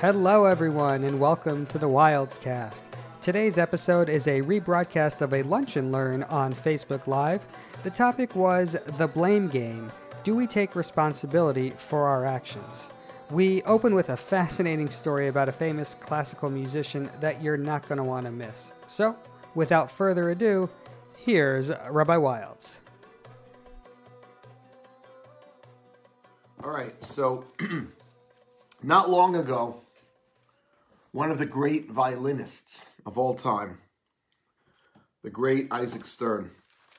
Hello, everyone, and welcome to the Wildes Cast. Today's episode is a rebroadcast of a lunch and learn on Facebook Live. The topic was the blame game. Do we take responsibility for our actions? We open with a fascinating story about a famous classical musician that you're not going to want to miss. So, without further ado, here's Rabbi Wildes. All right, so not long ago, one of the great violinists of all time, the great Isaac Stern,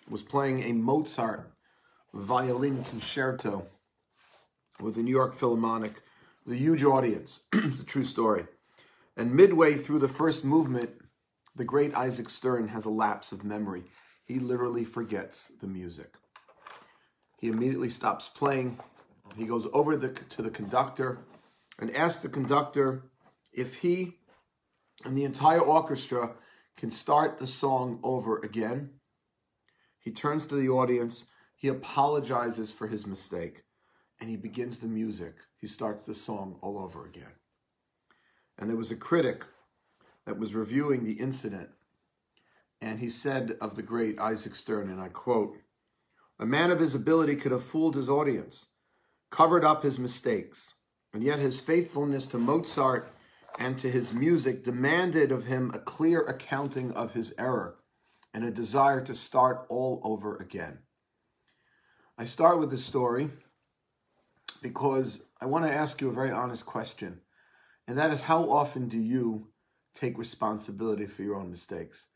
was playing a Mozart violin concerto with the New York Philharmonic, a huge audience. it's a true story. And midway through the first movement, the great Isaac Stern has a lapse of memory. He literally forgets the music. He immediately stops playing. He goes over the, to the conductor and asks the conductor if he and the entire orchestra can start the song over again. He turns to the audience, he apologizes for his mistake, and he begins the music. He starts the song all over again. And there was a critic that was reviewing the incident, and he said of the great Isaac Stern, and I quote, A man of his ability could have fooled his audience, covered up his mistakes, and yet his faithfulness to Mozart and to his music demanded of him a clear accounting of his error and a desire to start all over again. I start with this story because I want to ask you a very honest question, and that is how often do you take responsibility for your own mistakes?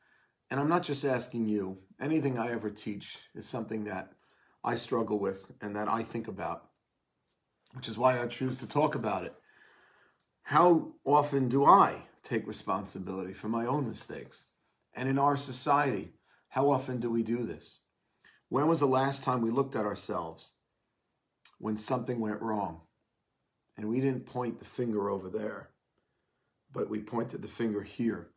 And I'm not just asking you, anything I ever teach is something that I struggle with and that I think about, which is why I choose to talk about it. How often do I take responsibility for my own mistakes? And in our society, how often do we do this? When was the last time we looked at ourselves when something went wrong and we didn't point the finger over there, but we pointed the finger here?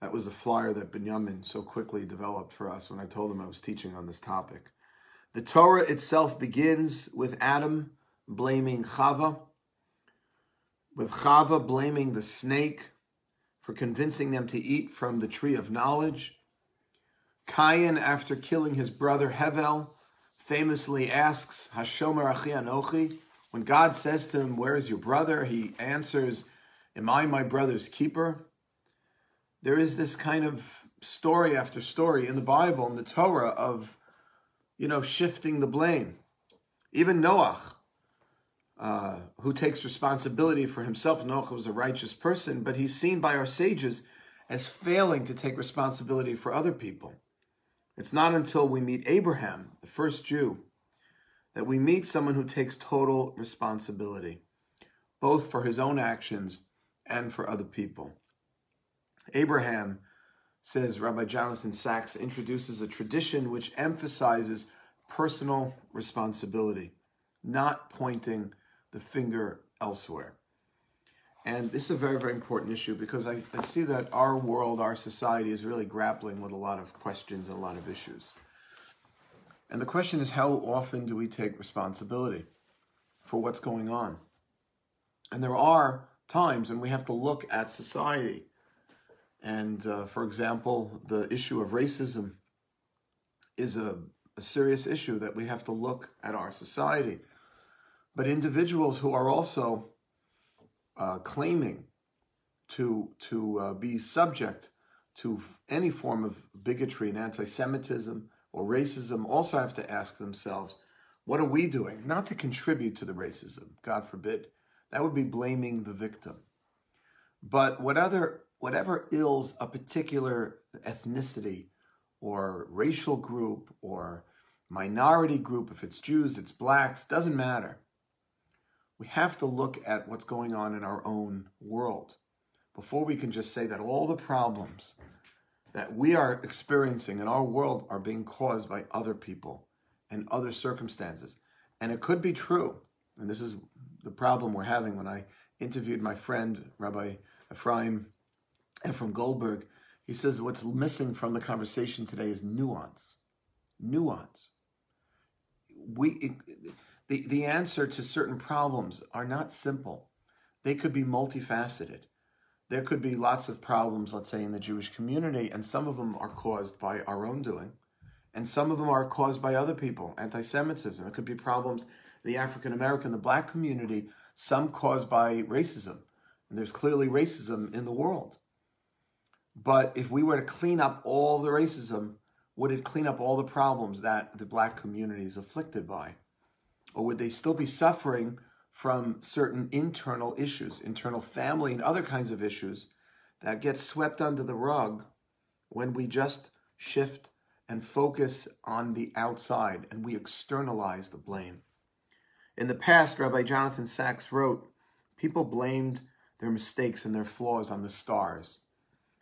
That was the flyer that Benjamin so quickly developed for us when I told him I was teaching on this topic. The Torah itself begins with Adam blaming Chava, with Chava blaming the snake for convincing them to eat from the tree of knowledge. Cain, after killing his brother Hevel, famously asks, Hashomer achi anochi? When God says to him, Where is your brother? He answers, Am I my brother's keeper? There is this kind of story after story in the Bible, in the Torah, of, you know, shifting the blame. Even Noach, uh, who takes responsibility for himself. Noach was a righteous person, but he's seen by our sages as failing to take responsibility for other people. It's not until we meet Abraham, the first Jew, that we meet someone who takes total responsibility, both for his own actions and for other people. Abraham, says Rabbi Jonathan Sacks, introduces a tradition which emphasizes personal responsibility, not pointing the finger elsewhere. And this is a very, very important issue because I, I, see that our world, our society is really grappling with a lot of questions and a lot of issues. And the question is how often do we take responsibility for what's going on? And there are times when we have to look at society. And uh, for example, the issue of racism is a, a serious issue that we have to look at our society but individuals who are also uh, claiming to to uh, be subject to any form of bigotry and anti-Semitism or racism also have to ask themselves, what are we doing? Not to contribute to the racism, God forbid. That would be blaming the victim. But whatever whatever ills a particular ethnicity or racial group or minority group, if it's Jews, it's blacks, doesn't matter we have to look at what's going on in our own world before we can just say that all the problems that we are experiencing in our world are being caused by other people and other circumstances. And it could be true. And this is the problem we're having when I interviewed my friend, Rabbi Ephraim Ephraim Goldberg. He says what's missing from the conversation today is nuance. Nuance. We. It, the, the answer to certain problems are not simple. they could be multifaceted. There could be lots of problems, let's say, in the Jewish community, and some of them are caused by our own doing, and some of them are caused by other people, anti Semitism. It could be problems the African American, the black community, some caused by racism. And there's clearly racism in the world. But if we were to clean up all the racism, would it clean up all the problems that the black community is afflicted by? Or would they still be suffering from certain internal issues, internal family and other kinds of issues that get swept under the rug when we just shift and focus on the outside and we externalize the blame? In the past, Rabbi Jonathan Sacks wrote, people blamed their mistakes and their flaws on the stars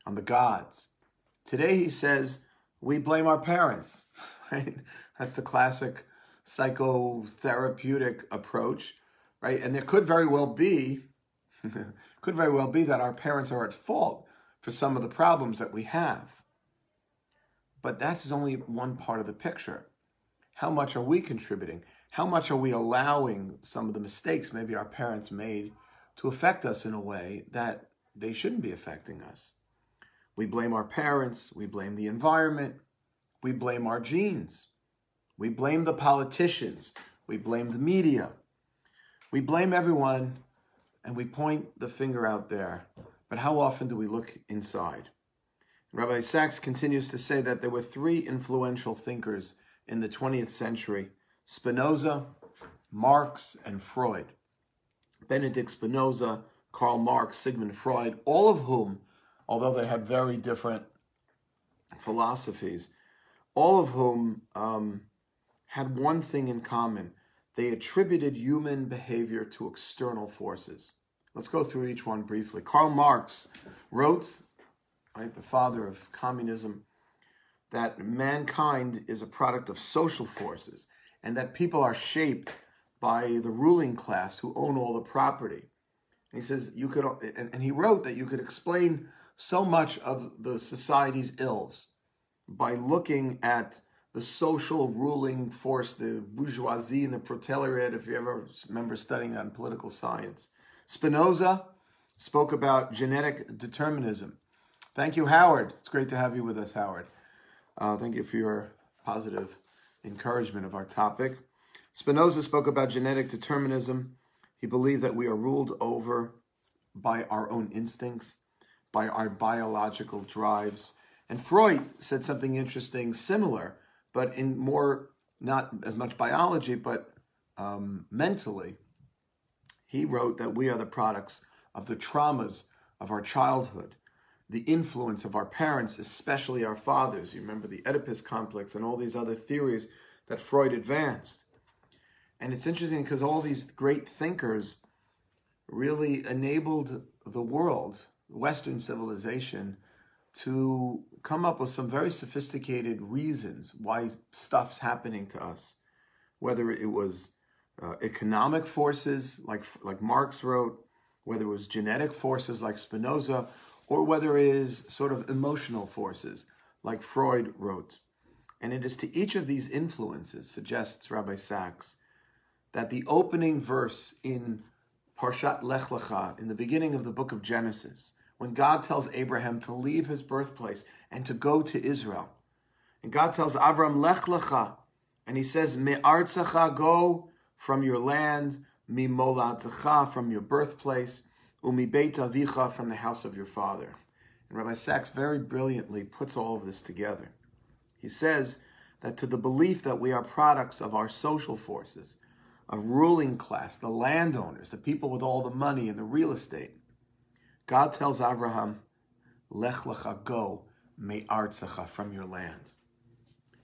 on the gods. Today he says we blame our parents, right? That's the classic psychotherapeutic approach, right? And there could very well be, could very well be that our parents are at fault for some of the problems that we have. But that's only one part of the picture. How much are we contributing? How much are we allowing some of the mistakes maybe our parents made to affect us in a way that they shouldn't be affecting us? We blame our parents, we blame the environment, we blame our genes, we blame the politicians, we blame the media, we blame everyone, and we point the finger out there. But how often do we look inside? Rabbi Sacks continues to say that there were three influential thinkers in the 20th century Spinoza, Marx, and Freud. Benedict Spinoza, Karl Marx, Sigmund Freud, all of whom although they had very different philosophies, all of whom um, had one thing in common. They attributed human behavior to external forces. Let's go through each one briefly. Karl Marx wrote, right, the father of communism, that mankind is a product of social forces and that people are shaped by the ruling class who own all the property. And he says you could, and, and he wrote that you could explain so much of the society's ills by looking at the social ruling force, the bourgeoisie and the proletariat, if you ever remember studying that in political science. Spinoza spoke about genetic determinism. Thank you, Howard. It's great to have you with us, Howard. Uh, thank you for your positive encouragement of our topic. Spinoza spoke about genetic determinism. He believed that we are ruled over by our own instincts by our biological drives. And Freud said something interesting, similar, but in more, not as much biology, but um, mentally. He wrote that we are the products of the traumas of our childhood, the influence of our parents, especially our fathers. You remember the Oedipus complex and all these other theories that Freud advanced. And it's interesting because all these great thinkers really enabled the world Western civilization to come up with some very sophisticated reasons why stuff's happening to us, whether it was uh, economic forces, like like Marx wrote, whether it was genetic forces, like Spinoza, or whether it is sort of emotional forces, like Freud wrote. And it is to each of these influences, suggests Rabbi Sacks, that the opening verse in Parshat Lech Lecha, in the beginning of the book of Genesis, when God tells Abraham to leave his birthplace and to go to Israel. And God tells Avram, Lech lecha. And he says, Me'artzacha, go from your land, mi moladcha, from your birthplace, umi beit avicha, from the house of your father. And Rabbi Sacks very brilliantly puts all of this together. He says that to the belief that we are products of our social forces, a ruling class, the landowners, the people with all the money and the real estate, God tells Abraham, Lech lecha, go, me'artzecha, from your land.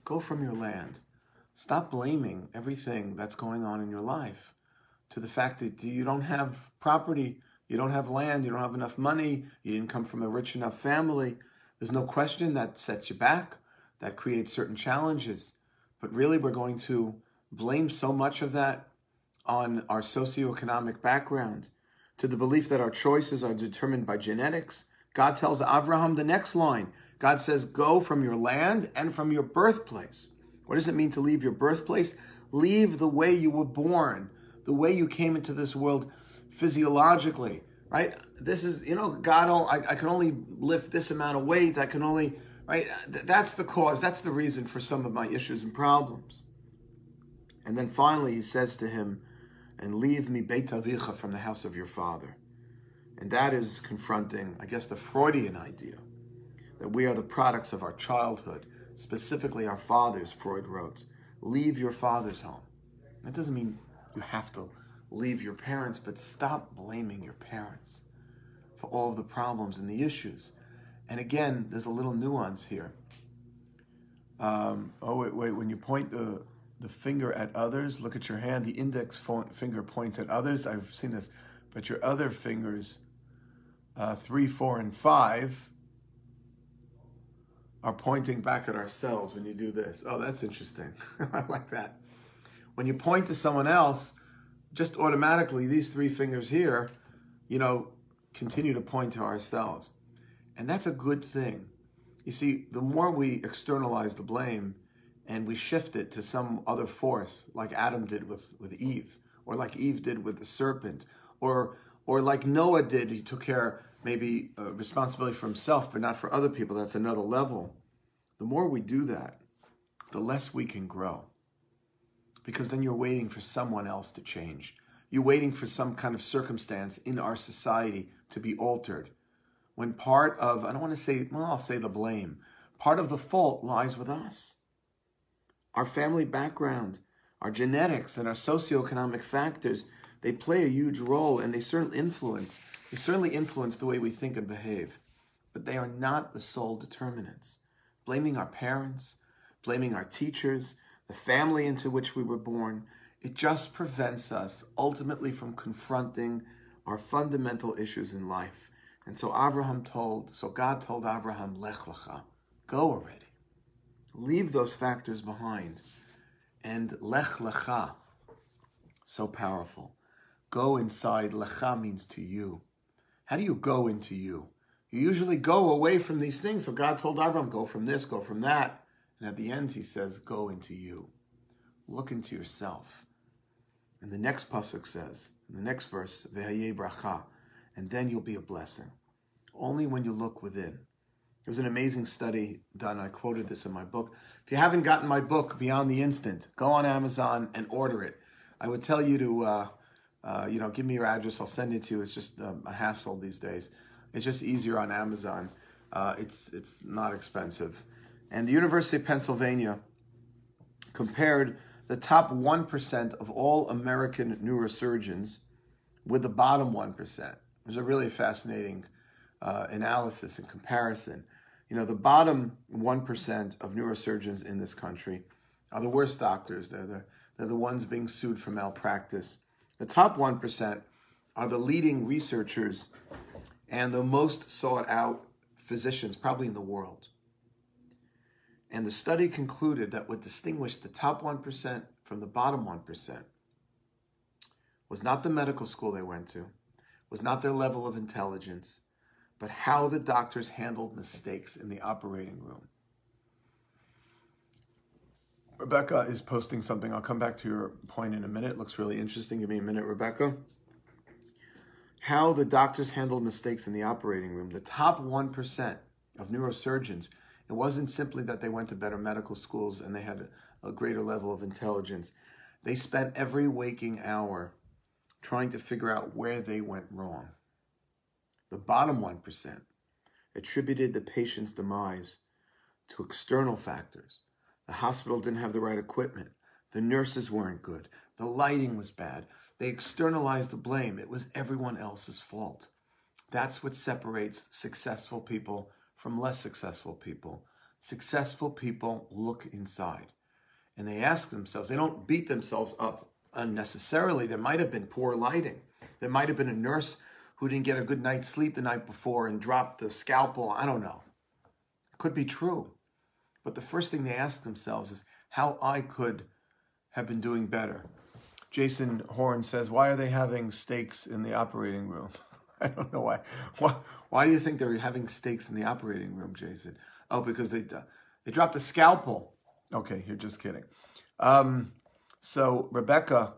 Go from your land. Stop blaming everything that's going on in your life to the fact that you don't have property, you don't have land, you don't have enough money, you didn't come from a rich enough family. There's no question that sets you back, that creates certain challenges. But really, we're going to blame so much of that on our socioeconomic background to the belief that our choices are determined by genetics. God tells Abraham the next line God says, Go from your land and from your birthplace. What does it mean to leave your birthplace? Leave the way you were born, the way you came into this world physiologically, right? This is, you know, God, I, I can only lift this amount of weight. I can only, right? That's the cause. That's the reason for some of my issues and problems. And then finally, he says to him, and leave me Beit Avicha from the house of your father. And that is confronting, I guess, the Freudian idea that we are the products of our childhood, specifically our fathers, Freud wrote. Leave your father's home. That doesn't mean you have to leave your parents, but stop blaming your parents for all of the problems and the issues. And again, there's a little nuance here. Um, oh, wait, wait, when you point the, the finger at others, look at your hand. The index finger points at others. I've seen this. But your other fingers, uh, three, four, and five, are pointing back at ourselves when you do this. Oh, that's interesting. I like that. When you point to someone else, just automatically, these three fingers here, you know, continue to point to ourselves. And that's a good thing. You see, the more we externalize the blame and we shift it to some other force, like Adam did with, with Eve, or like Eve did with the serpent, or or like Noah did, he took care maybe uh, responsibility for himself, but not for other people. That's another level. The more we do that, the less we can grow because then you're waiting for someone else to change. You're waiting for some kind of circumstance in our society to be altered. When part of, I don't want to say, well, I'll say the blame, part of the fault lies with us. Our family background, our genetics, and our socioeconomic factors, they play a huge role and they certainly influence, they certainly influence the way we think and behave. But they are not the sole determinants. Blaming our parents, blaming our teachers, the family into which we were born, it just prevents us ultimately from confronting our fundamental issues in life. And so Abraham told, so God told Abraham, Lech lecha, go already. Leave those factors behind. And Lech lecha, so powerful. Go inside. Lecha means to you. How do you go into you? You usually go away from these things. So God told Abraham, go from this, go from that. And at the end, he says, Go into you. Look into yourself. And the next pasuk says, in the next verse, bracha, and then you'll be a blessing. Only when you look within. There's an amazing study done. I quoted this in my book. If you haven't gotten my book, Beyond the Instant, go on Amazon and order it. I would tell you to, uh, uh, you know, give me your address. I'll send it to you. It's just um, a hassle these days. It's just easier on Amazon. Uh, it's it's not expensive. And the University of Pennsylvania compared the top 1% of all American neurosurgeons with the bottom 1%. It was a really fascinating uh, analysis and comparison. You know, the bottom 1% of neurosurgeons in this country are the worst doctors. They're the, they're the ones being sued for malpractice. The top 1% are the leading researchers and the most sought out physicians, probably in the world. And the study concluded that what distinguished the top 1% from the bottom 1% was not the medical school they went to, was not their level of intelligence, but how the doctors handled mistakes in the operating room. Rebecca is posting something. I'll come back to your point in a minute. Looks really interesting. Give me a minute, Rebecca. How the doctors handled mistakes in the operating room. The top 1% of neurosurgeons it wasn't simply that they went to better medical schools and they had a greater level of intelligence. They spent every waking hour trying to figure out where they went wrong. The bottom 1% attributed the patient's demise to external factors. The hospital didn't have the right equipment. The nurses weren't good. The lighting was bad. They externalized the blame. It was everyone else's fault. That's what separates successful people from less successful people. Successful people look inside and they ask themselves, they don't beat themselves up unnecessarily. There might have been poor lighting. There might have been a nurse who didn't get a good night's sleep the night before and dropped the scalpel. I don't know. Could be true. But the first thing they ask themselves is how I could have been doing better. Jason Horn says, Why are they having steaks in the operating room? I don't know why. why. Why do you think they're having steaks in the operating room, Jason? Oh, because they uh, they dropped a scalpel. Okay, you're just kidding. Um, so Rebecca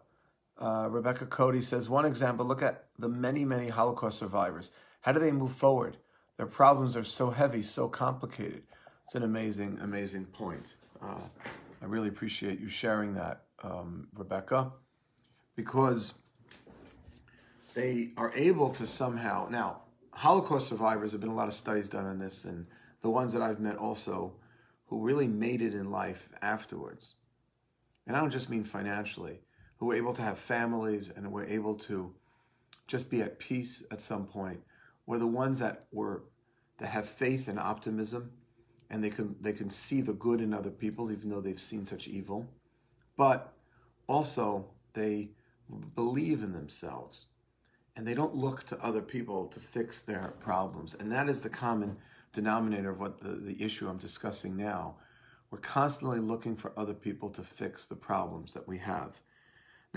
Uh, Rebecca Cody says one example look at the many, many Holocaust survivors. How do they move forward? Their problems are so heavy, so complicated. It's an amazing, amazing point. Uh, I really appreciate you sharing that, um, Rebecca, because they are able to somehow. Now, Holocaust survivors have been a lot of studies done on this, and the ones that I've met also who really made it in life afterwards. And I don't just mean financially, who were able to have families and were able to just be at peace at some point, were the ones that were that have faith and optimism and they can they can see the good in other people even though they've seen such evil. But also they believe in themselves and they don't look to other people to fix their problems. And that is the common denominator of what the, the issue I'm discussing now. We're constantly looking for other people to fix the problems that we have.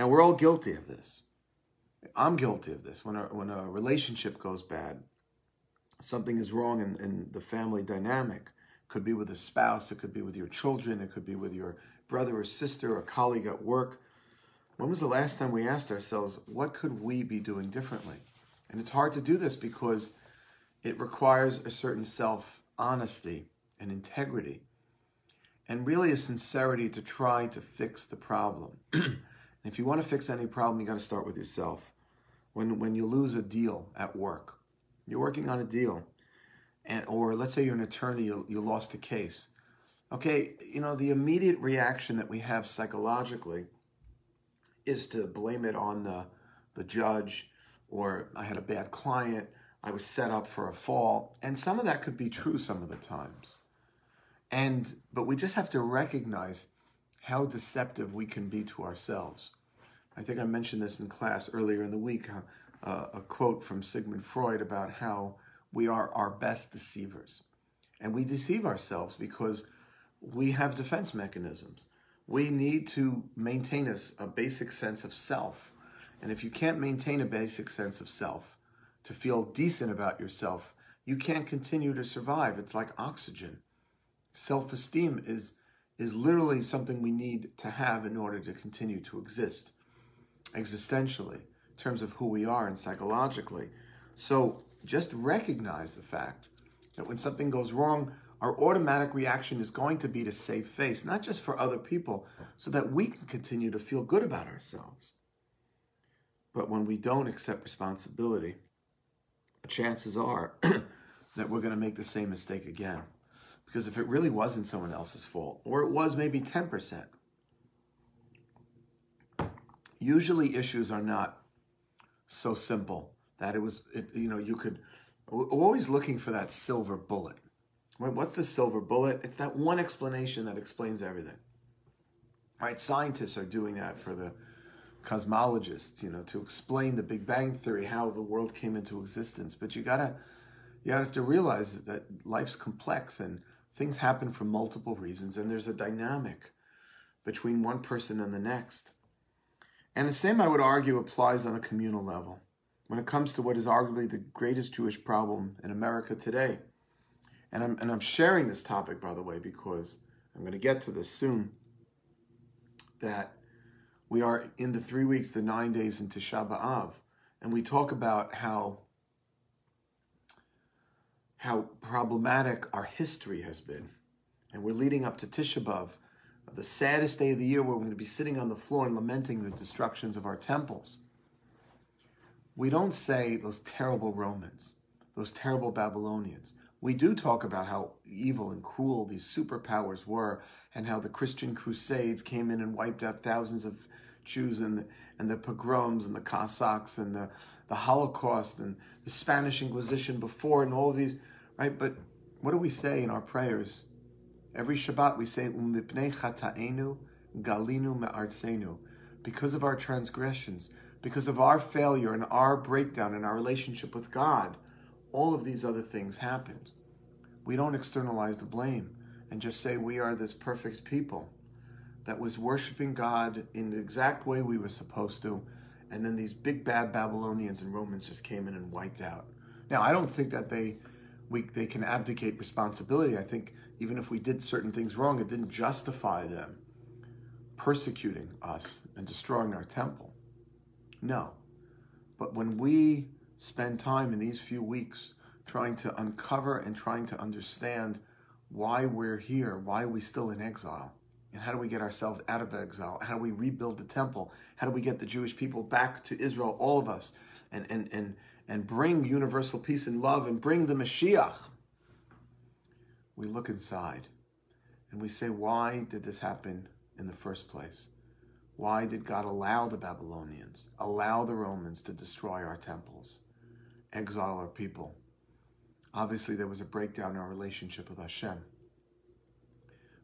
Now, we're all guilty of this. I'm guilty of this. When a, when a relationship goes bad, something is wrong in, in the family dynamic. Could be with a spouse, it could be with your children, it could be with your brother or sister, or colleague at work. When was the last time we asked ourselves, what could we be doing differently? And it's hard to do this because it requires a certain self honesty and integrity, and really a sincerity to try to fix the problem. if you want to fix any problem, you got to start with yourself. When, when you lose a deal at work, you're working on a deal, and or let's say you're an attorney, you, you lost a case. Okay, you know, the immediate reaction that we have psychologically is to blame it on the, the judge, or I had a bad client, I was set up for a fall. And some of that could be true some of the times. And but we just have to recognize how deceptive we can be to ourselves. I think I mentioned this in class earlier in the week, uh, a quote from Sigmund Freud about how we are our best deceivers. And we deceive ourselves because we have defense mechanisms. We need to maintain a, a basic sense of self. And if you can't maintain a basic sense of self, to feel decent about yourself, you can't continue to survive. It's like oxygen. Self esteem is, is literally something we need to have in order to continue to exist existentially, in terms of who we are and psychologically. So just recognize the fact that when something goes wrong, our automatic reaction is going to be to save face, not just for other people, so that we can continue to feel good about ourselves. But when we don't accept responsibility, chances are that we're going to make the same mistake again. Because if it really wasn't someone else's fault, or it was maybe 10%, usually issues are not so simple that it was, it, you know, you could, we're always looking for that silver bullet. Right? What's the silver bullet? It's that one explanation that explains everything. Right? Scientists are doing that for the cosmologists, you know, to explain the Big Bang Theory, how the world came into existence. But you gotta, you have to realize that life's complex and things happen for multiple reasons, and there's a dynamic between one person and the next. And the same, I would argue, applies on a communal level when it comes to what is arguably the greatest Jewish problem in America today. And I'm, and I'm sharing this topic, by the way, because I'm going to get to this soon. That we are in the three weeks, the nine days into Tisha B'Av, and we talk about how how problematic our history has been. And we're leading up to Tisha B'Av, the saddest day of the year where we're going to be sitting on the floor and lamenting the destructions of our temples. We don't say those terrible Romans, those terrible Babylonians. We do talk about how evil and cruel these superpowers were and how the Christian crusades came in and wiped out thousands of Jews and the, and the pogroms and the Cossacks and the, the Holocaust and the Spanish Inquisition before and all of these, right? But what do we say in our prayers? Every Shabbat we say, Umipnei chata'enu galinu me'artzenu. Because of our transgressions, because of our failure and our breakdown in our relationship with God, all of these other things happened. We don't externalize the blame and just say we are this perfect people that was worshiping God in the exact way we were supposed to, and then these big bad Babylonians and Romans just came in and wiped out. Now, I don't think that they we, they can abdicate responsibility. I think even if we did certain things wrong, it didn't justify them persecuting us and destroying our temple. No. But when we spend time in these few weeks trying to uncover and trying to understand why we're here, why are we still in exile, and how do we get ourselves out of exile? How do we rebuild the temple? How do we get the Jewish people back to Israel, all of us, and, and, and, and bring universal peace and love and bring the Mashiach? We look inside and we say, why did this happen in the first place? Why did God allow the Babylonians, allow the Romans to destroy our temples, exile our people? Obviously, there was a breakdown in our relationship with Hashem.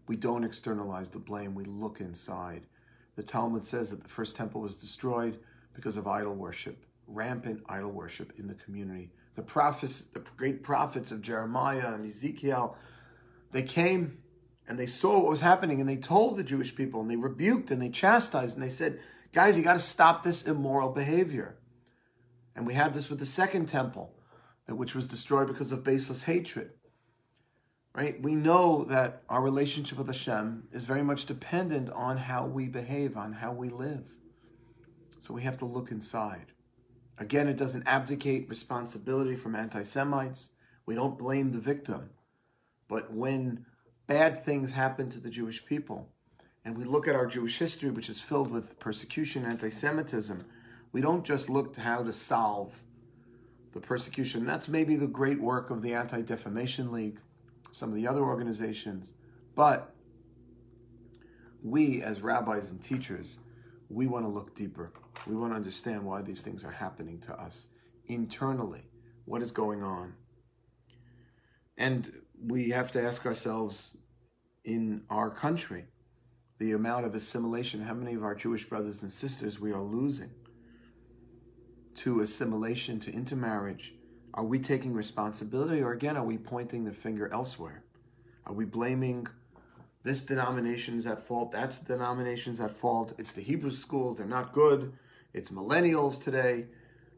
We don't externalize the blame, we look inside. The Talmud says that the first temple was destroyed because of idol worship, rampant idol worship in the community. The prophets, the great prophets of Jeremiah and Ezekiel, they came and they saw what was happening and they told the Jewish people and they rebuked and they chastised and they said, guys, you got to stop this immoral behavior. And we had this with the second temple, which was destroyed because of baseless hatred. Right? We know that our relationship with Hashem is very much dependent on how we behave, on how we live. So we have to look inside. Again, it doesn't abdicate responsibility from anti Semites. We don't blame the victim. But when bad things happen to the Jewish people, and we look at our Jewish history, which is filled with persecution and anti Semitism, we don't just look to how to solve the persecution. That's maybe the great work of the Anti Defamation League, some of the other organizations. But we, as rabbis and teachers, we want to look deeper. We want to understand why these things are happening to us internally. What is going on? And we have to ask ourselves in our country the amount of assimilation, how many of our Jewish brothers and sisters we are losing to assimilation, to intermarriage. Are we taking responsibility, or again, are we pointing the finger elsewhere? Are we blaming this denomination is at fault, that's denomination's at fault, it's the Hebrew schools, they're not good, it's millennials today,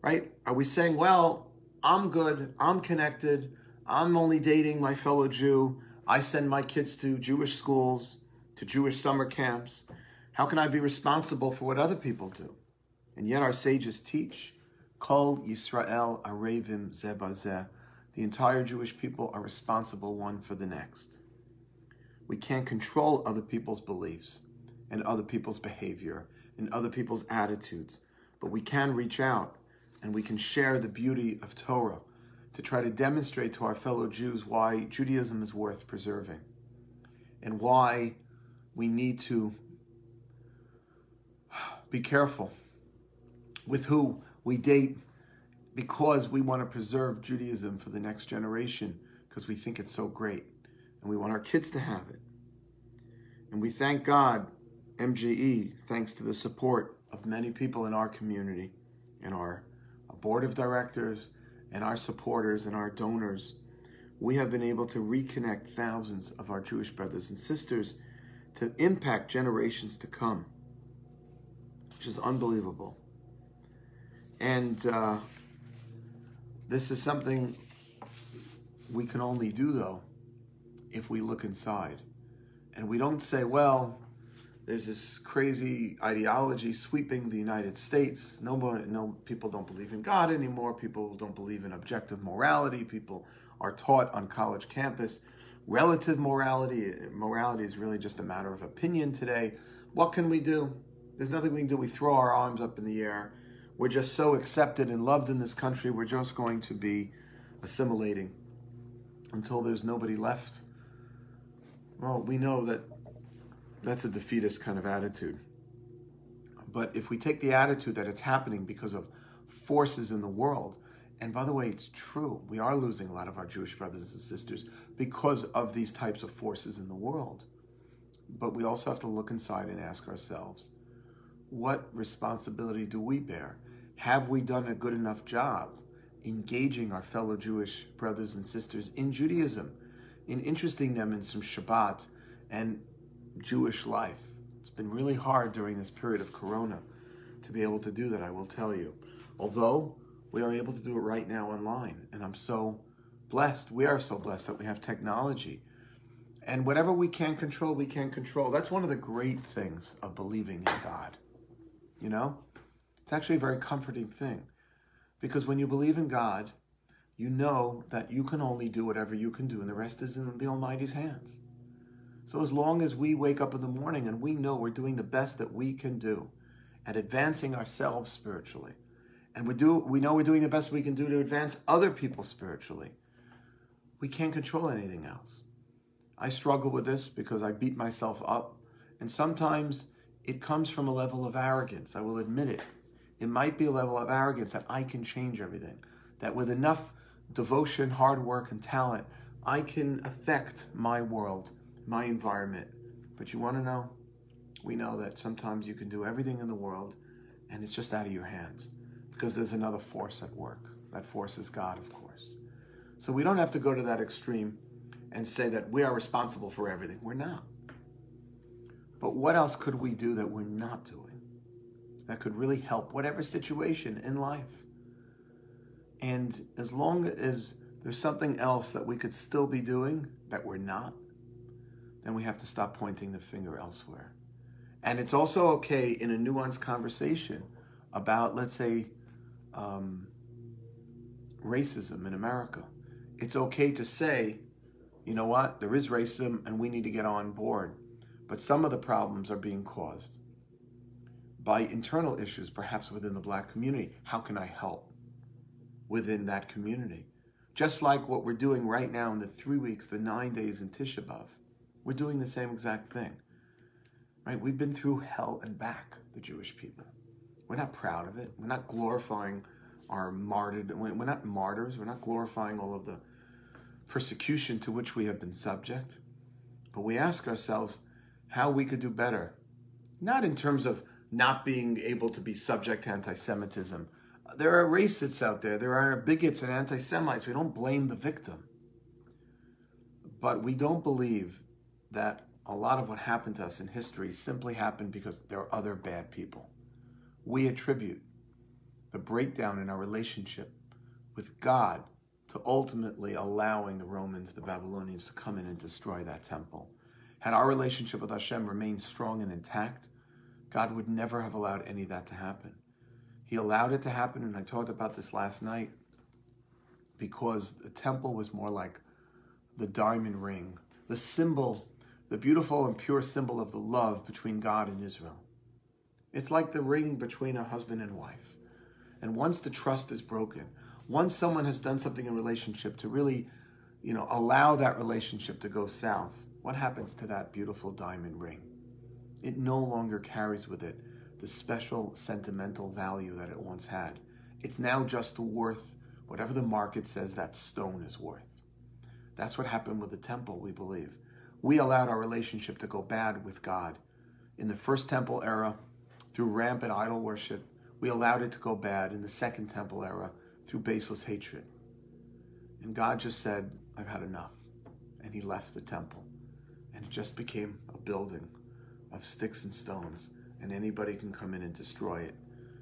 right? Are we saying, well, I'm good, I'm connected, I'm only dating my fellow Jew. I send my kids to Jewish schools, to Jewish summer camps. How can I be responsible for what other people do? And yet our sages teach, Kol Yisrael Arevim Zebazeh. The entire Jewish people are responsible one for the next. We can't control other people's beliefs and other people's behavior and other people's attitudes, but we can reach out and we can share the beauty of Torah to try to demonstrate to our fellow Jews why Judaism is worth preserving and why we need to be careful with who we date because we want to preserve Judaism for the next generation because we think it's so great and we want our kids to have it. And we thank God, MJE, thanks to the support of many people in our community and our board of directors and our supporters and our donors, we have been able to reconnect thousands of our Jewish brothers and sisters to impact generations to come, which is unbelievable. And uh, this is something we can only do, though, if we look inside. And we don't say, well, there's this crazy ideology sweeping the United States. Nobody, no people don't believe in God anymore. People don't believe in objective morality. People are taught on college campus relative morality. Morality is really just a matter of opinion today. What can we do? There's nothing we can do. We throw our arms up in the air. We're just so accepted and loved in this country. We're just going to be assimilating until there's nobody left. Well, we know that that's a defeatist kind of attitude. But if we take the attitude that it's happening because of forces in the world, and by the way, it's true, we are losing a lot of our Jewish brothers and sisters because of these types of forces in the world. But we also have to look inside and ask ourselves what responsibility do we bear? Have we done a good enough job engaging our fellow Jewish brothers and sisters in Judaism, in interesting them in some Shabbat and Jewish life. It's been really hard during this period of Corona to be able to do that, I will tell you. Although we are able to do it right now online, and I'm so blessed. We are so blessed that we have technology. And whatever we can control, we can control. That's one of the great things of believing in God. You know? It's actually a very comforting thing because when you believe in God, you know that you can only do whatever you can do, and the rest is in the Almighty's hands. So, as long as we wake up in the morning and we know we're doing the best that we can do at advancing ourselves spiritually, and we do we know we're doing the best we can do to advance other people spiritually, we can't control anything else. I struggle with this because I beat myself up, and sometimes it comes from a level of arrogance. I will admit it. It might be a level of arrogance that I can change everything, that with enough devotion, hard work, and talent, I can affect my world, my environment. But you want to know? We know that sometimes you can do everything in the world and it's just out of your hands because there's another force at work. That force is God, of course. So we don't have to go to that extreme and say that we are responsible for everything. We're not. But what else could we do that we're not doing that could really help whatever situation in life? And as long as there's something else that we could still be doing that we're not, then we have to stop pointing the finger elsewhere. And it's also okay in a nuanced conversation about, let's say, um, racism in America. It's okay to say, you know what, there is racism and we need to get on board. But some of the problems are being caused by internal issues, perhaps within the black community. How can I help? within that community. Just like what we're doing right now in the three weeks, the nine days in Tisha B'Av, we're doing the same exact thing. Right? We've been through hell and back, the Jewish people. We're not proud of it. We're not glorifying our martyred. We're not martyrs. We're not glorifying all of the persecution to which we have been subject. But we ask ourselves how we could do better. Not in terms of not being able to be subject to anti Semitism there are racists out there, there are bigots and anti Semites. We don't blame the victim. But we don't believe that a lot of what happened to us in history simply happened because there are other bad people. We attribute the breakdown in our relationship with God to ultimately allowing the Romans, the Babylonians, to come in and destroy that temple. Had our relationship with Hashem remained strong and intact, God would never have allowed any of that to happen. He allowed it to happen, and I talked about this last night because the temple was more like the diamond ring, the symbol, the beautiful and pure symbol of the love between God and Israel. It's like the ring between a husband and wife. And once the trust is broken, once someone has done something in relationship to really, you know, allow that relationship to go south, what happens to that beautiful diamond ring? It no longer carries with it the special sentimental value that it once had. It's now just worth whatever the market says that stone is worth. That's what happened with the temple, we believe. We allowed our relationship to go bad with God. In the first temple era, through rampant idol worship, we allowed it to go bad in the second temple era through baseless hatred. And God just said, I've had enough. And he left the temple. And it just became a building of sticks and stones and anybody can come in and destroy it.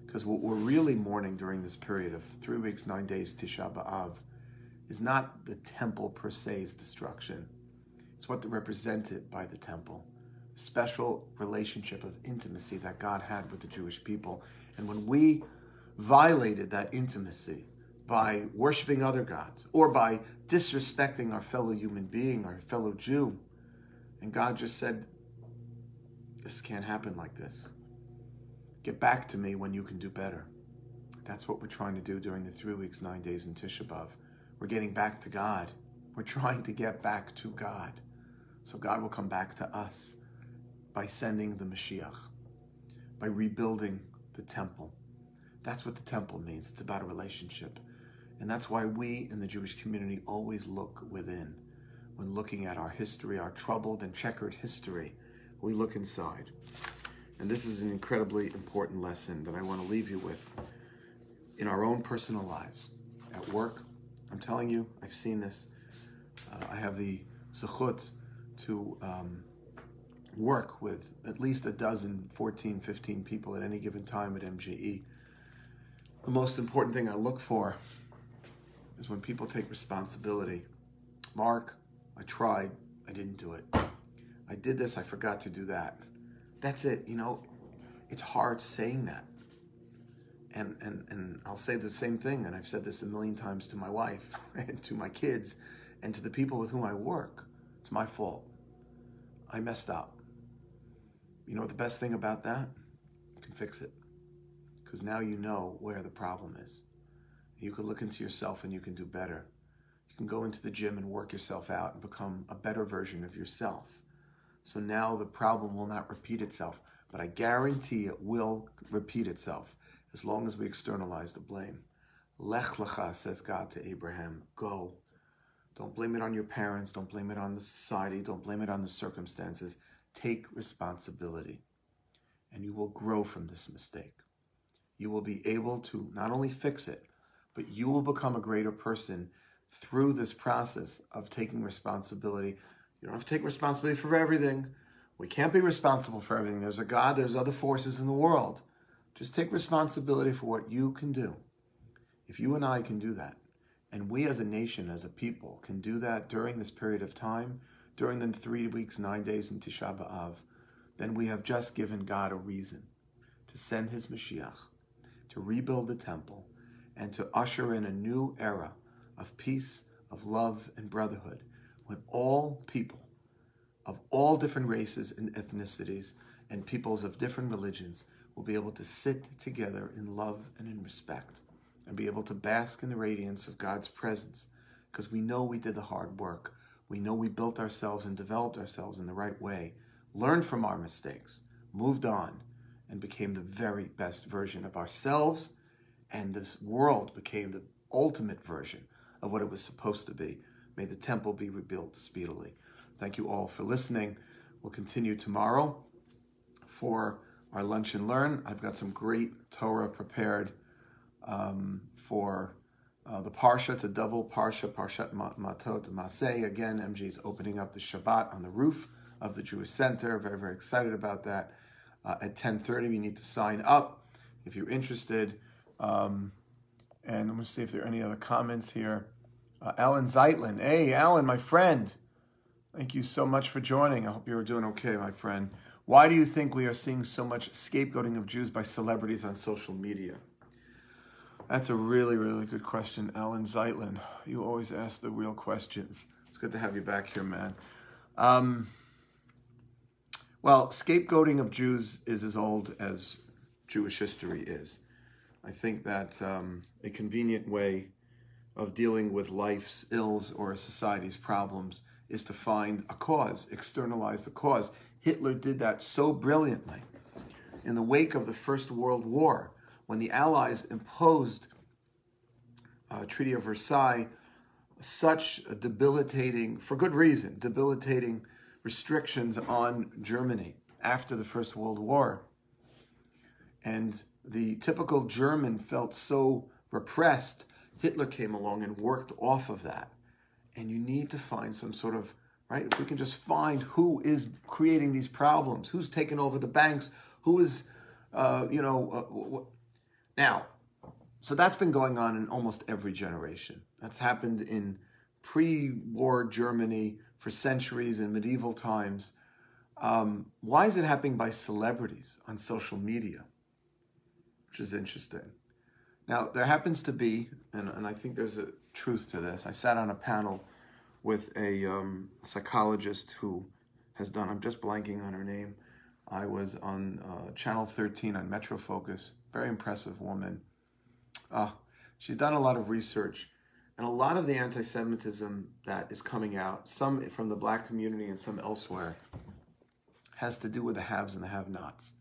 Because what we're really mourning during this period of three weeks, nine days, Tisha B'Av, is not the temple per se's destruction. It's what they represented by the temple, a special relationship of intimacy that God had with the Jewish people. And when we violated that intimacy by worshiping other gods or by disrespecting our fellow human being, our fellow Jew, and God just said, this can't happen like this. Get back to me when you can do better. That's what we're trying to do during the three weeks, nine days in Tisha B'Av. We're getting back to God. We're trying to get back to God. So God will come back to us by sending the Mashiach, by rebuilding the temple. That's what the temple means. It's about a relationship. And that's why we in the Jewish community always look within. When looking at our history, our troubled and checkered history, we look inside. And this is an incredibly important lesson that I want to leave you with in our own personal lives. At work, I'm telling you, I've seen this. Uh, I have the zechut to um, work with at least a dozen, 14, 15 people at any given time at MJE. The most important thing I look for is when people take responsibility. Mark, I tried, I didn't do it. I did this, I forgot to do that. That's it, you know. It's hard saying that. and, and, and I'll say the same thing, and I've said this a million times to my wife and to my kids and to the people with whom I work. It's my fault. I messed up. You know what the best thing about that? You can fix it. Because now you know where the problem is. You can look into yourself and you can do better. You can go into the gym and work yourself out and become a better version of yourself. So now the problem will not repeat itself, but I guarantee it will repeat itself as long as we externalize the blame. Lech lecha, says God to Abraham, go. Don't blame it on your parents, don't blame it on the society, don't blame it on the circumstances. Take responsibility, and you will grow from this mistake. You will be able to not only fix it, but you will become a greater person through this process of taking responsibility. You don't have to take responsibility for everything. We can't be responsible for everything. There's a God, there's other forces in the world. Just take responsibility for what you can do. If you and I can do that, and we as a nation, as a people, can do that during this period of time, during the three weeks, nine days in Tisha B'Av, then we have just given God a reason to send his Mashiach, to rebuild the temple, and to usher in a new era of peace, of love, and brotherhood, when all people of all different races and ethnicities and peoples of different religions will be able to sit together in love and in respect and be able to bask in the radiance of God's presence because we know we did the hard work. We know we built ourselves and developed ourselves in the right way, learned from our mistakes, moved on, and became the very best version of ourselves. And this world became the ultimate version of what it was supposed to be. May the temple be rebuilt speedily. Thank you all for listening. We'll continue tomorrow for our lunch and learn. I've got some great Torah prepared um, for uh, the Parsha. It's a double Parsha, Parshat Matot Maseh. Again, MJE is opening up the Shabbat on the roof of the Jewish Center. Very, very excited about that. Uh, at 10.30, we need to sign up if you're interested. Um, and I'm going to see if there are any other comments here. Uh, Alan Zeitlin. Hey, Alan, my friend. Thank you so much for joining. I hope you're doing okay, my friend. Why do you think we are seeing so much scapegoating of Jews by celebrities on social media? That's a really, really good question, Alan Zeitlin. You always ask the real questions. It's good to have you back here, man. Um, well, scapegoating of Jews is as old as Jewish history is. I think that um, a convenient way of dealing with life's ills or a society's problems is to find a cause, externalize the cause. Hitler did that so brilliantly. In the wake of the First World War, when the Allies imposed uh, Treaty of Versailles such debilitating, for good reason, debilitating restrictions on Germany after the First World War. And the typical German felt so repressed, Hitler came along and worked off of that. And you need to find some sort of right? If we can just find who is creating these problems, who's taken over the banks, who is, uh, you know, uh, now, so that's been going on in almost every generation. That's happened in pre-war Germany for centuries in medieval times. Um, why is it happening by celebrities on social media? Which is interesting. Now, there happens to be, and, and I think there's a truth to this. I sat on a panel with a um, psychologist who has done, I'm just blanking on her name. I was on uh, Channel 13 on Metro Focus. Very impressive woman. Uh, she's done a lot of research. And a lot of the anti Semitism that is coming out, some from the black community and some elsewhere, has to do with the haves and the have nots.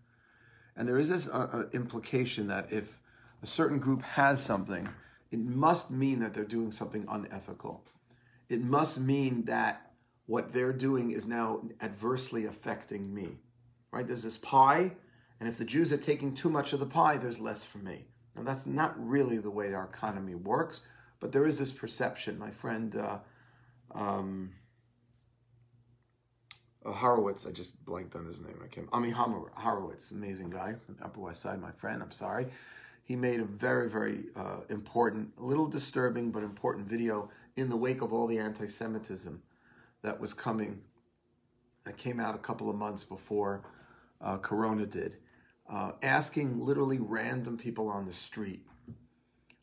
And there is this uh, uh, implication that if a certain group has something, it must mean that they're doing something unethical it must mean that what they're doing is now adversely affecting me. Right? There's this pie, and if the Jews are taking too much of the pie, there's less for me. Now, that's not really the way our economy works, but there is this perception. My friend uh, um, uh, Horowitz, I just blanked on his name. I can't. Ami Horowitz, amazing guy Upper West Side, my friend. I'm sorry. He made a very, very uh, important, a little disturbing, but important video in the wake of all the anti Semitism that was coming, that came out a couple of months before uh, Corona did. Uh, asking literally random people on the street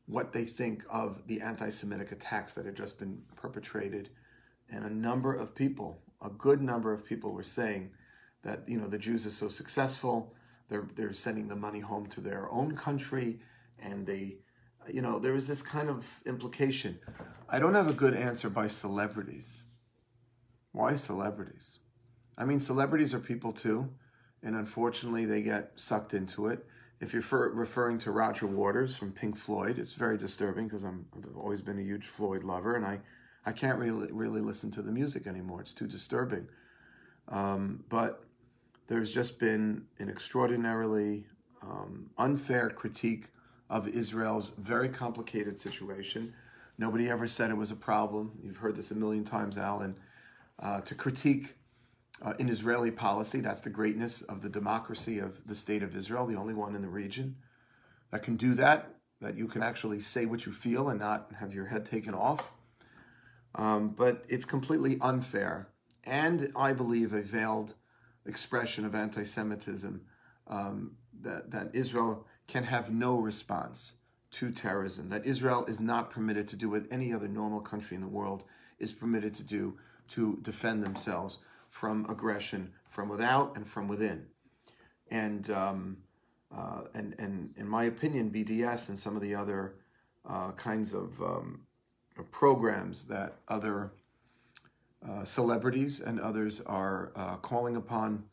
what they think of the anti Semitic attacks that had just been perpetrated. And a number of people, a good number of people, were saying that you know the Jews are so successful, they're they're sending the money home to their own country, and they, you know, there was this kind of implication. I don't have a good answer by celebrities. Why celebrities? I mean, celebrities are people too, and unfortunately, they get sucked into it. If you're for, referring to Roger Waters from Pink Floyd, it's very disturbing because I've always been a huge Floyd lover, and I I can't really really listen to the music anymore. It's too disturbing. Um, but there's just been an extraordinarily um, unfair critique of Israel's very complicated situation. Nobody ever said it was a problem. You've heard this a million times, Alan. Uh, to critique uh, in Israeli policy, that's the greatness of the democracy of the state of Israel, the only one in the region that can do that, that you can actually say what you feel and not have your head taken off. Um, but it's completely unfair and I believe a veiled expression of anti Semitism um, that, that Israel can have no response to terrorism, that Israel is not permitted to do what any other normal country in the world is permitted to do to defend themselves from aggression from without and from within. And, um, uh, and, and in my opinion, BDS and some of the other uh, kinds of um, programs that other uh, celebrities and others are uh, calling upon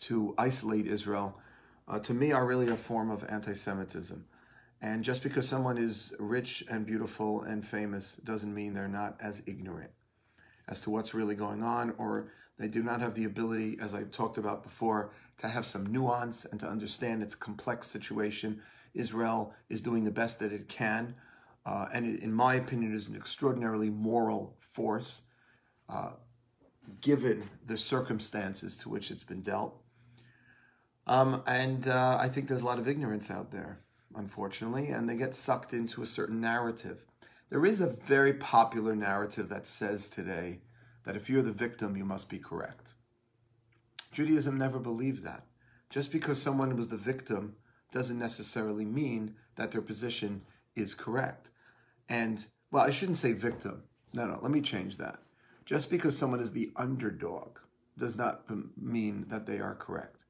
to isolate Israel, uh, to me, are really a form of anti Semitism. And just because someone is rich and beautiful and famous doesn't mean they're not as ignorant as to what's really going on, or they do not have the ability, as I talked about before, to have some nuance and to understand its complex situation. Israel is doing the best that it can, uh, and in my opinion, is an extraordinarily moral force uh, given the circumstances to which it's been dealt. Um, and uh, I think there's a lot of ignorance out there, unfortunately, and they get sucked into a certain narrative. There is a very popular narrative that says today that if you're the victim, you must be correct. Judaism never believed that. Just because someone was the victim doesn't necessarily mean that their position is correct. And, well, I shouldn't say victim. No, no, let me change that. Just because someone is the underdog does not mean that they are correct.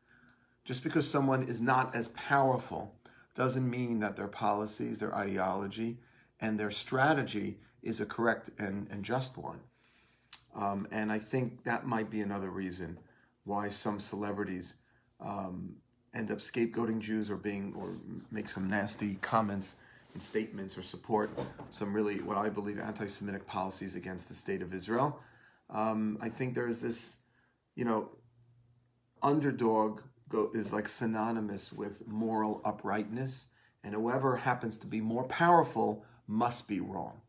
Just because someone is not as powerful doesn't mean that their policies, their ideology, and their strategy is a correct and, and just one. Um, and I think that might be another reason why some celebrities um, end up scapegoating Jews or being or make some nasty comments and statements or support some really what I believe anti-Semitic policies against the state of Israel. Um, I think there's this, you know, underdog go, is like synonymous with moral uprightness, and whoever happens to be more powerful must be wrong.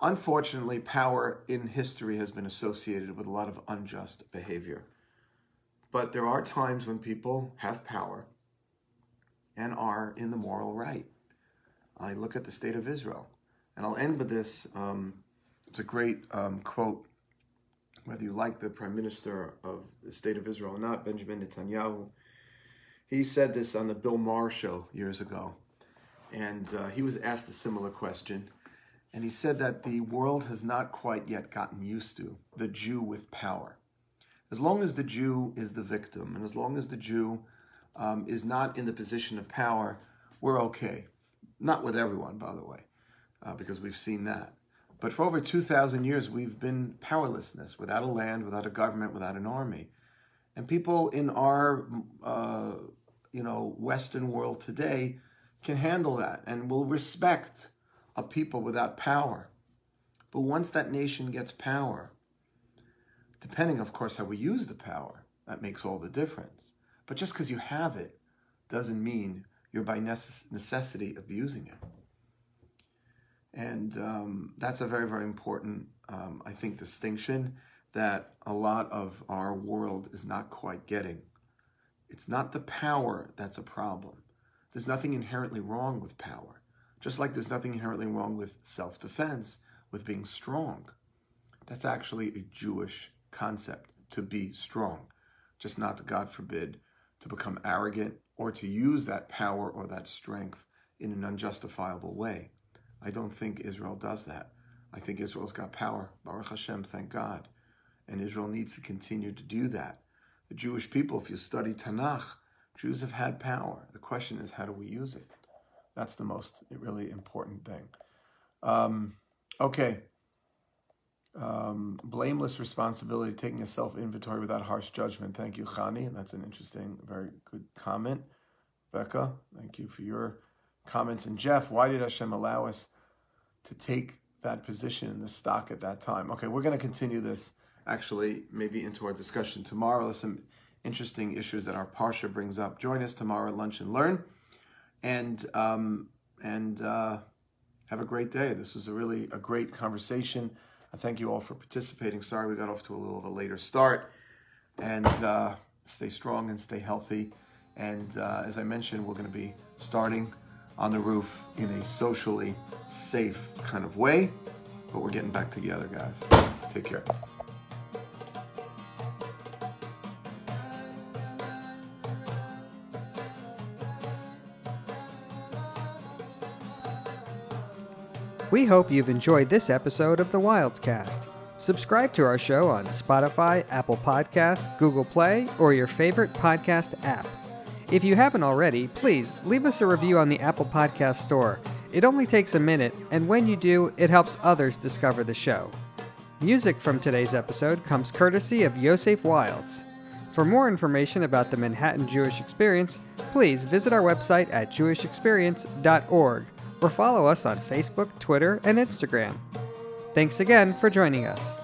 Unfortunately, power in history has been associated with a lot of unjust behavior. But there are times when people have power and are in the moral right. I look at the state of Israel. And I'll end with this. Um, it's a great um, quote, whether you like the prime minister of the state of Israel or not, Benjamin Netanyahu. He said this on the Bill Maher show years ago. And uh, he was asked a similar question. And he said that the world has not quite yet gotten used to the Jew with power. As long as the Jew is the victim, and as long as the Jew um, is not in the position of power, we're okay. Not with everyone, by the way, uh, because we've seen that. But for over 2,000 years, we've been powerlessness, without a land, without a government, without an army. And people in our, uh, you know, Western world today can handle that and will respect a people without power. But once that nation gets power, depending, of course, how we use the power, that makes all the difference. But just because you have it doesn't mean you're by necessity abusing it. And um, that's a very, very important, um, I think, distinction that a lot of our world is not quite getting. It's not the power that's a problem. There's nothing inherently wrong with power, just like there's nothing inherently wrong with self defense, with being strong. That's actually a Jewish concept to be strong, just not, to, God forbid, to become arrogant or to use that power or that strength in an unjustifiable way. I don't think Israel does that. I think Israel's got power. Baruch Hashem, thank God. And Israel needs to continue to do that. The Jewish people, if you study Tanakh, Jews have had power. The question is, how do we use it? That's the most really important thing. Um, okay. Um, blameless responsibility, taking a self inventory without harsh judgment. Thank you, Khani. That's an interesting, very good comment. Becca, thank you for your comments. And Jeff, why did Hashem allow us to take that position in the stock at that time? Okay, we're going to continue this actually maybe into our discussion tomorrow. Some interesting issues that our Parsha brings up. Join us tomorrow at Lunch and Learn. And, um, and uh, have a great day. This was a really a great conversation. I thank you all for participating. Sorry we got off to a little of a later start. And uh, stay strong and stay healthy. And uh, as I mentioned, we're going to be starting on the roof in a socially safe kind of way. But we're getting back together, guys. Take care. We hope you've enjoyed this episode of the Wildes Cast. Subscribe to our show on Spotify, Apple Podcasts, Google Play, or your favorite podcast app. If you haven't already, please leave us a review on the Apple Podcast Store. It only takes a minute, and when you do, it helps others discover the show. Music from today's episode comes courtesy of Yosef Wildes. For more information about the Manhattan Jewish Experience, please visit our website at jewishexperience.org or follow us on Facebook, Twitter, and Instagram. Thanks again for joining us.